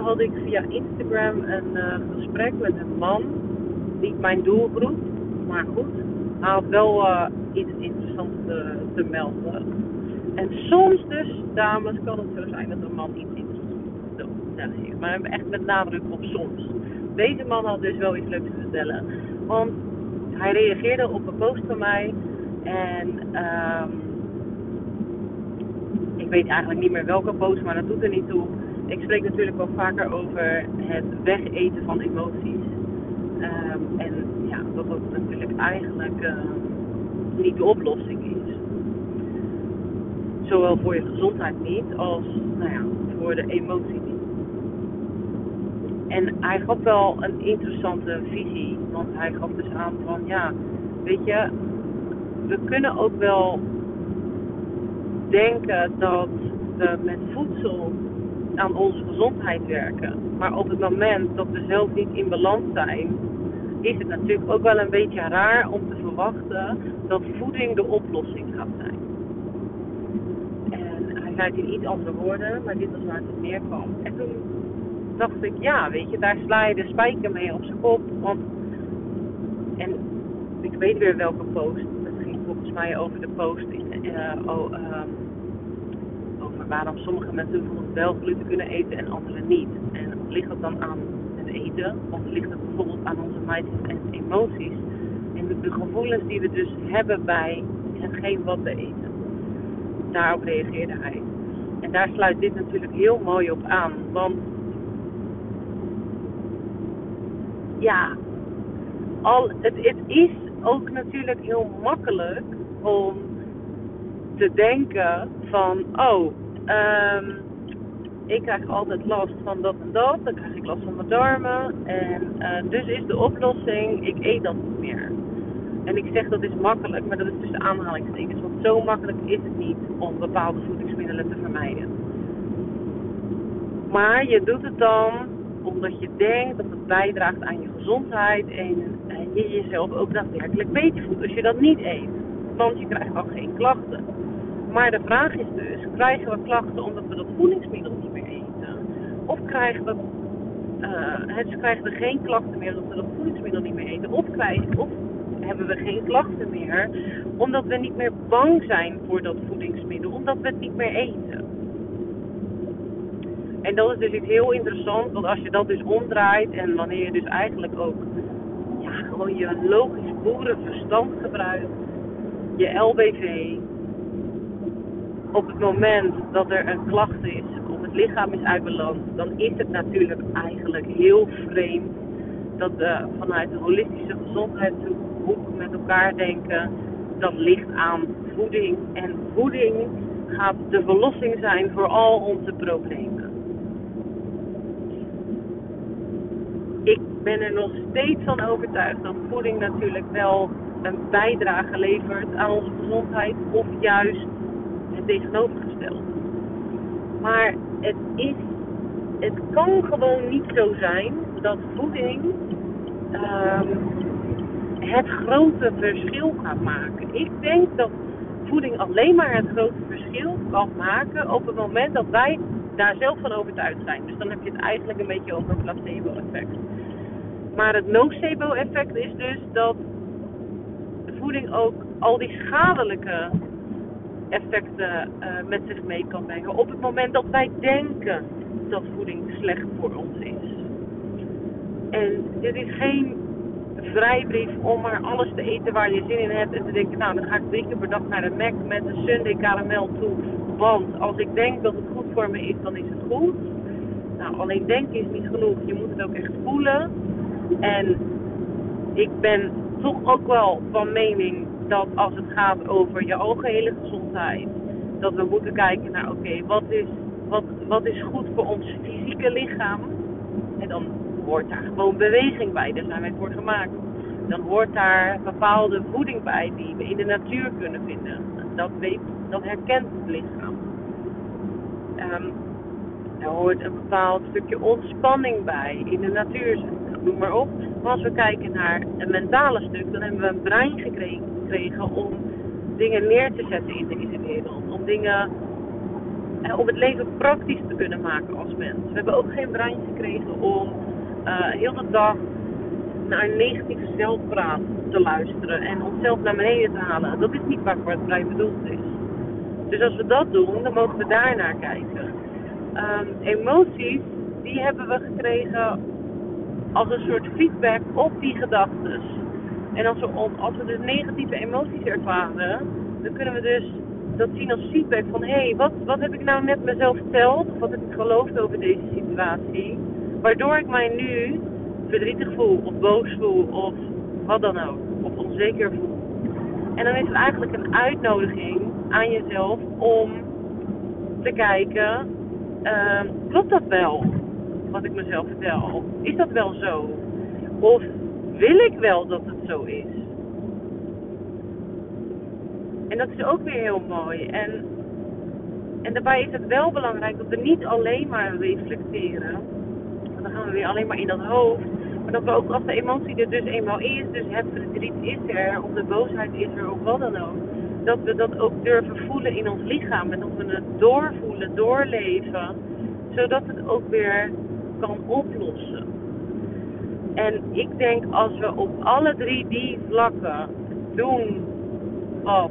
had ik via Instagram een uh, gesprek met een man. Niet mijn doelgroep, maar goed. Hij had wel uh, iets interessants te, te, melden. En soms dus, dames, kan het zo zijn dat een man iets interessants te vertellen heeft. Maar echt met nadruk op soms. Deze man had dus wel iets leuks te vertellen. Want hij reageerde op een post van mij. En um, ik weet eigenlijk niet meer welke post, maar dat doet er niet toe. Ik spreek natuurlijk wel vaker over het wegeten van emoties. Um, en ja, dat dat natuurlijk eigenlijk uh, niet de oplossing is. Zowel voor je gezondheid niet als nou ja, voor de emotie niet. En hij gaf wel een interessante visie. Want hij gaf dus aan van ja, weet je, we kunnen ook wel denken dat we met voedsel aan onze gezondheid werken. Maar op het moment dat we zelf niet in balans zijn, is het natuurlijk ook wel een beetje raar om te verwachten dat voeding de oplossing gaat zijn. En hij zei het in iets andere woorden, maar dit was waar het op neerkwam. En toen dacht ik, ja, weet je, daar sla je de spijker mee op zijn kop. Want, en ik weet weer welke post. Het ging volgens mij over de post in, oh, waarom sommige mensen bijvoorbeeld wel gluten kunnen eten en anderen niet. En ligt dat dan aan het eten? Of ligt het bijvoorbeeld aan onze mindset en emoties? En de, de gevoelens die we dus hebben bij hetgeen wat we eten. Daarop reageerde hij. En daar sluit dit natuurlijk heel mooi op aan. Want ja, al, het, het is ook natuurlijk heel makkelijk om te denken van, oh, um, ik krijg altijd last van dat en dat, dan krijg ik last van mijn darmen. En uh, dus is de oplossing, ik eet dat niet meer. En ik zeg dat is makkelijk, maar dat is tussen aanhalingstekens. Want zo makkelijk is het niet om bepaalde voedingsmiddelen te vermijden. Maar je doet het dan omdat je denkt dat het bijdraagt aan je gezondheid en, je jezelf ook daadwerkelijk beter voelt als je dat niet eet. Want je krijgt ook geen klachten. Maar de vraag is dus, krijgen we klachten omdat we dat voedingsmiddel niet meer eten? Of krijgen we, uh, krijgen we geen klachten meer omdat we dat voedingsmiddel niet meer eten? Of, krijgen, of hebben we geen klachten meer omdat we niet meer bang zijn voor dat voedingsmiddel, omdat we het niet meer eten? En dat is dus iets heel interessants, want als je dat dus omdraait en wanneer je dus eigenlijk ook ja, gewoon je logisch boerenverstand gebruikt, je LBV, op het moment dat er een klacht is of het lichaam is uit balans, dan is het natuurlijk eigenlijk heel vreemd dat we vanuit de holistische gezondheidshoek met elkaar denken dat ligt aan voeding. En voeding gaat de verlossing zijn voor al onze problemen. ik ben er nog steeds van overtuigd dat voeding natuurlijk wel een bijdrage levert aan onze gezondheid of juist het tegenovergestelde. Maar het is, het kan gewoon niet zo zijn dat voeding um, het grote verschil gaat maken. Ik denk dat voeding alleen maar het grote verschil kan maken op het moment dat wij daar zelf van overtuigd zijn. Dus dan heb je het eigenlijk een beetje over een placebo-effect. Maar het nocebo-effect is dus dat voeding ook al die schadelijke effecten uh, met zich mee kan brengen. Op het moment dat wij denken dat voeding slecht voor ons is. En dit is geen vrijbrief om maar alles te eten waar je zin in hebt. En te denken, nou dan ga ik drie keer per dag naar de Mac met een Sunday caramel toe. Want als ik denk dat het goed voor me is, dan is het goed. Nou, alleen denken is niet genoeg. Je moet het ook echt voelen. En ik ben toch ook wel van mening dat als het gaat over je algehele gezondheid, dat we moeten kijken naar oké, wat, is, wat, wat is goed voor ons fysieke lichaam? En dan hoort daar gewoon beweging bij, daar zijn wij voor gemaakt. Dan hoort daar bepaalde voeding bij die we in de natuur kunnen vinden. Dat, weet, dat herkent het lichaam. Um, hoort een bepaald stukje ontspanning bij in de natuur noem maar op. Maar als we kijken naar het mentale stuk, dan hebben we een brein gekregen om dingen neer te zetten in deze wereld. Om dingen uh, om het leven praktisch te kunnen maken als mens. We hebben ook geen brein gekregen om uh, heel de dag naar negatieve zelfpraat te luisteren en onszelf naar beneden te halen. Dat is niet waar het brein bedoeld is. Dus als we dat doen, dan mogen we daar naar kijken. Um, emoties, die hebben we gekregen als een soort feedback op die gedachten. En als we, als we dus negatieve emoties ervaren, dan kunnen we dus dat zien als feedback van hé, hey, wat, wat heb ik nou net mezelf verteld? Of wat heb ik geloofd over deze situatie? Waardoor ik mij nu verdrietig voel, of boos voel, of wat dan ook, of onzeker voel. En dan is het eigenlijk een uitnodiging aan jezelf om te kijken: uh, klopt dat wel? Wat ik mezelf vertel? Is dat wel zo? Of wil ik wel dat het zo is? En dat is ook weer heel mooi. En, en daarbij is het wel belangrijk dat we niet alleen maar reflecteren. Want dan gaan we weer alleen maar in dat hoofd. Maar dat we ook als de emotie er dus eenmaal is, dus het verdriet is er, of de boosheid is er, of wat dan ook. Dat we dat ook durven voelen in ons lichaam. En dat we het doorvoelen, doorleven. Zodat het ook weer kan oplossen. En ik denk als we op alle drie die vlakken doen wat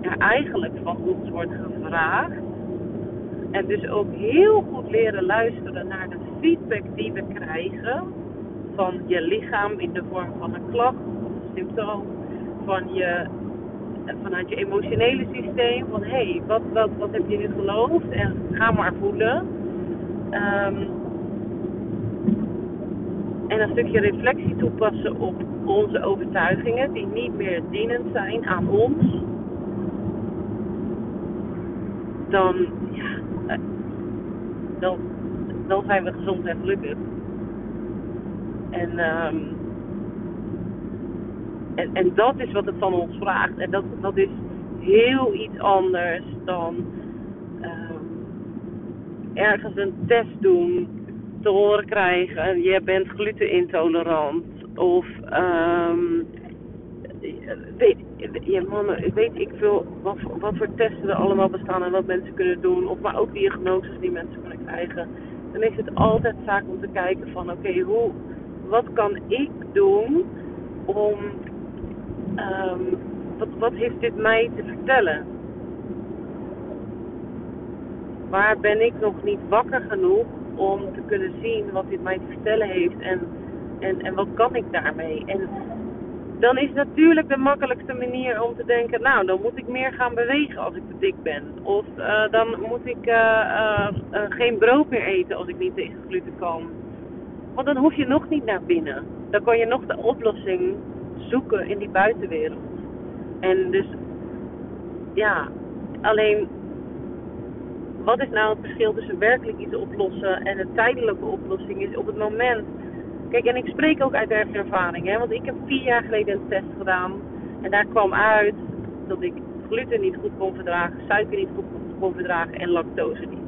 er eigenlijk van ons wordt gevraagd. En dus ook heel goed leren luisteren naar de feedback die we krijgen van je lichaam in de vorm van een klacht of een symptoom, van je, vanuit je emotionele systeem, van hé, hey, wat, wat, wat heb je nu geloofd en ga maar voelen. Um, en een stukje reflectie toepassen op onze overtuigingen die niet meer dienend zijn aan ons. Dan, ja, eh, dan, dan zijn we gezond en gelukkig. En, um, en, dat is wat het van ons vraagt. En dat, dat is heel iets anders dan um, ergens een test doen te horen krijgen, je bent glutenintolerant. Of um, weet, je mannen, weet ik veel wat, wat voor testen er allemaal bestaan en wat mensen kunnen doen. Of maar ook diagnoses die mensen kunnen krijgen. Dan is het altijd zaak om te kijken van oké, hoe wat kan ik doen om um, wat, wat heeft dit mij te vertellen? Waar ben ik nog niet wakker genoeg om te kunnen zien wat dit mij te vertellen heeft en, en, en wat kan ik daarmee. En dan is natuurlijk de makkelijkste manier om te denken, nou dan moet ik meer gaan bewegen als ik te dik ben. Of uh, dan moet ik uh, geen brood meer eten als ik niet tegen gluten kan. Want dan hoef je nog niet naar binnen. Dan kan je nog de oplossing zoeken in die buitenwereld. En dus ja, alleen wat is nou het verschil tussen werkelijk iets oplossen en een tijdelijke oplossing is op het moment. Kijk, en ik spreek ook uit eigen ervaring, hè, want ik heb vier jaar geleden een test gedaan en daar kwam uit dat ik gluten niet goed kon verdragen, suiker niet goed kon verdragen en lactose niet.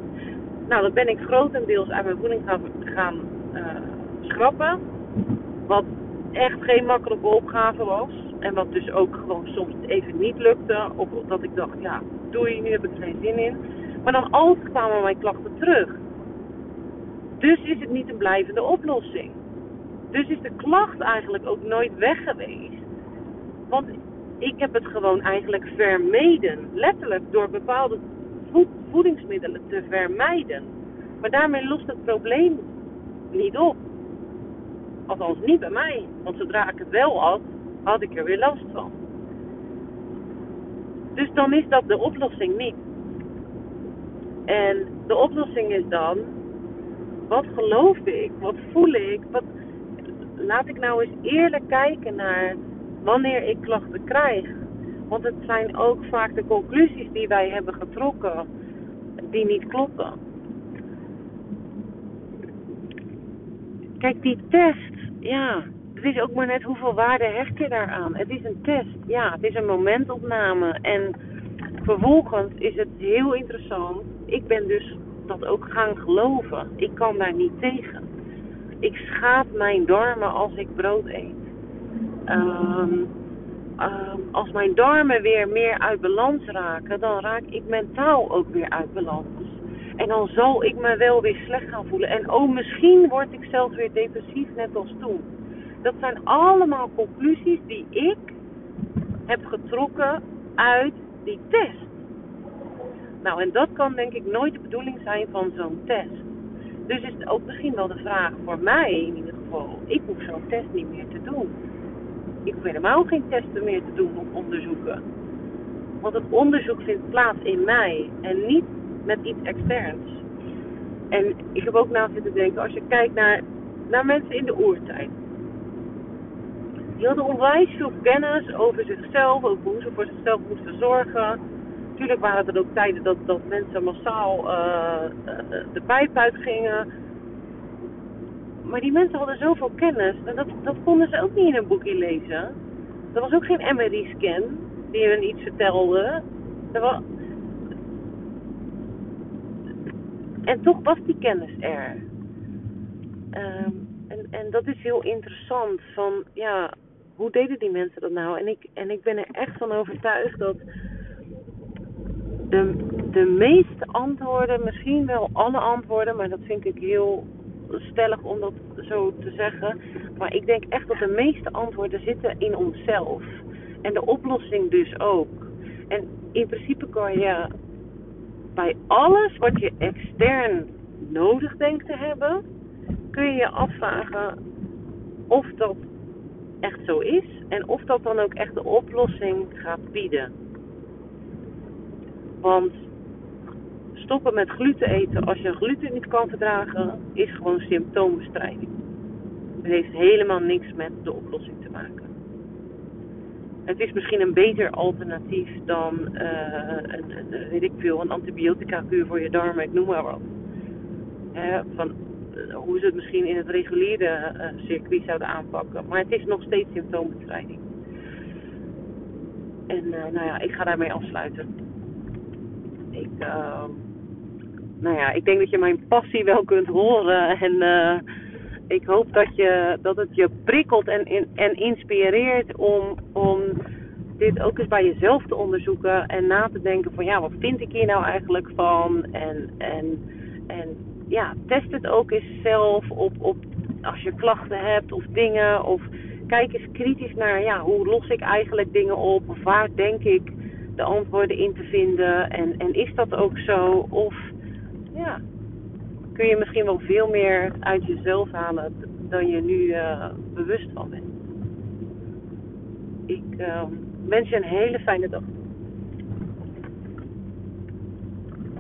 Nou, dat ben ik grotendeels uit mijn voeding gaan, uh, schrappen, wat echt geen makkelijke opgave was. En wat dus ook gewoon soms even niet lukte. Of dat ik dacht, ja, doei, nu heb ik er geen zin in. Maar dan altijd kwamen mijn klachten terug. Dus is het niet een blijvende oplossing. Dus is de klacht eigenlijk ook nooit weg geweest. Want ik heb het gewoon eigenlijk vermeden. Letterlijk door bepaalde voedingsmiddelen te vermijden. Maar daarmee lost het probleem niet op. Althans niet bij mij. Want zodra ik het wel had, had ik er weer last van. Dus dan is dat de oplossing niet. En de oplossing is dan, wat geloof ik? Wat voel ik? Wat, laat ik nou eens eerlijk kijken naar wanneer ik klachten krijg. Want het zijn ook vaak de conclusies die wij hebben getrokken die niet kloppen. Kijk, die test, ja, het is ook maar net hoeveel waarde hecht je daaraan. Het is een test, ja, het is een momentopname. En vervolgens is het heel interessant ik ben dus dat ook gaan geloven. Ik kan daar niet tegen. Ik schaap mijn darmen als ik brood eet. Um, ehm, als mijn darmen weer meer uit balans raken, dan raak ik mentaal ook weer uit balans. En dan zal ik me wel weer slecht gaan voelen. En oh, misschien word ik zelfs weer depressief, net als toen. Dat zijn allemaal conclusies die ik heb getrokken uit die test. Nou, en dat kan denk ik nooit de bedoeling zijn van zo'n test. Dus is het ook misschien wel de vraag voor mij in ieder geval. Ik hoef zo'n test niet meer te doen. Ik hoef helemaal geen testen meer te doen of onderzoeken. Want het onderzoek vindt plaats in mij en niet met iets externs. En ik heb ook na zitten denken, als je kijkt naar, naar mensen in de oertijd. Die hadden onwijs veel kennis over zichzelf, over hoe ze voor zichzelf moesten zorgen. Natuurlijk waren er ook tijden dat, dat mensen massaal uh, de pijp uitgingen. Maar die mensen hadden zoveel kennis. En dat, dat konden ze ook niet in een boekje lezen. Er was ook geen MRI-scan die hun iets vertelde. Er was... En toch was die kennis er. Um, en, en dat is heel interessant. Van ja, hoe deden die mensen dat nou? En ik, en ik ben er echt van overtuigd dat de, meeste antwoorden, misschien wel alle antwoorden, maar dat vind ik heel stellig om dat zo te zeggen. Maar ik denk echt dat de meeste antwoorden zitten in onszelf. En de oplossing dus ook. En in principe kan je bij alles wat je extern nodig denkt te hebben, kun je afvragen of dat echt zo is en of dat dan ook echt de oplossing gaat bieden. Want stoppen met gluten eten als je gluten niet kan verdragen, is gewoon symptoombestrijding. Het heeft helemaal niks met de oplossing te maken. Het is misschien een beter alternatief dan uh, een, een, weet ik veel, een antibiotica kuur voor je darmen, ik noem maar wat. van, uh, hoe ze het misschien in het reguliere circuit zouden aanpakken. Maar het is nog steeds symptoombestrijding. En nou ja, ik ga daarmee afsluiten. Ik, nou ja, ik denk dat je mijn passie wel kunt horen. En ik hoop dat, je, dat het je prikkelt en, en inspireert om, om dit ook eens bij jezelf te onderzoeken en na te denken van ja, wat vind ik hier nou eigenlijk van? En, en, en ja, test het ook eens zelf op, op als je klachten hebt of dingen. Of kijk eens kritisch naar ja, hoe los ik eigenlijk dingen op? Of waar denk ik de antwoorden in te vinden? En, en is dat ook zo? Of ja, kun je misschien wel veel meer uit jezelf halen dan je nu uh, bewust van bent. Ik uh, wens je een hele fijne dag.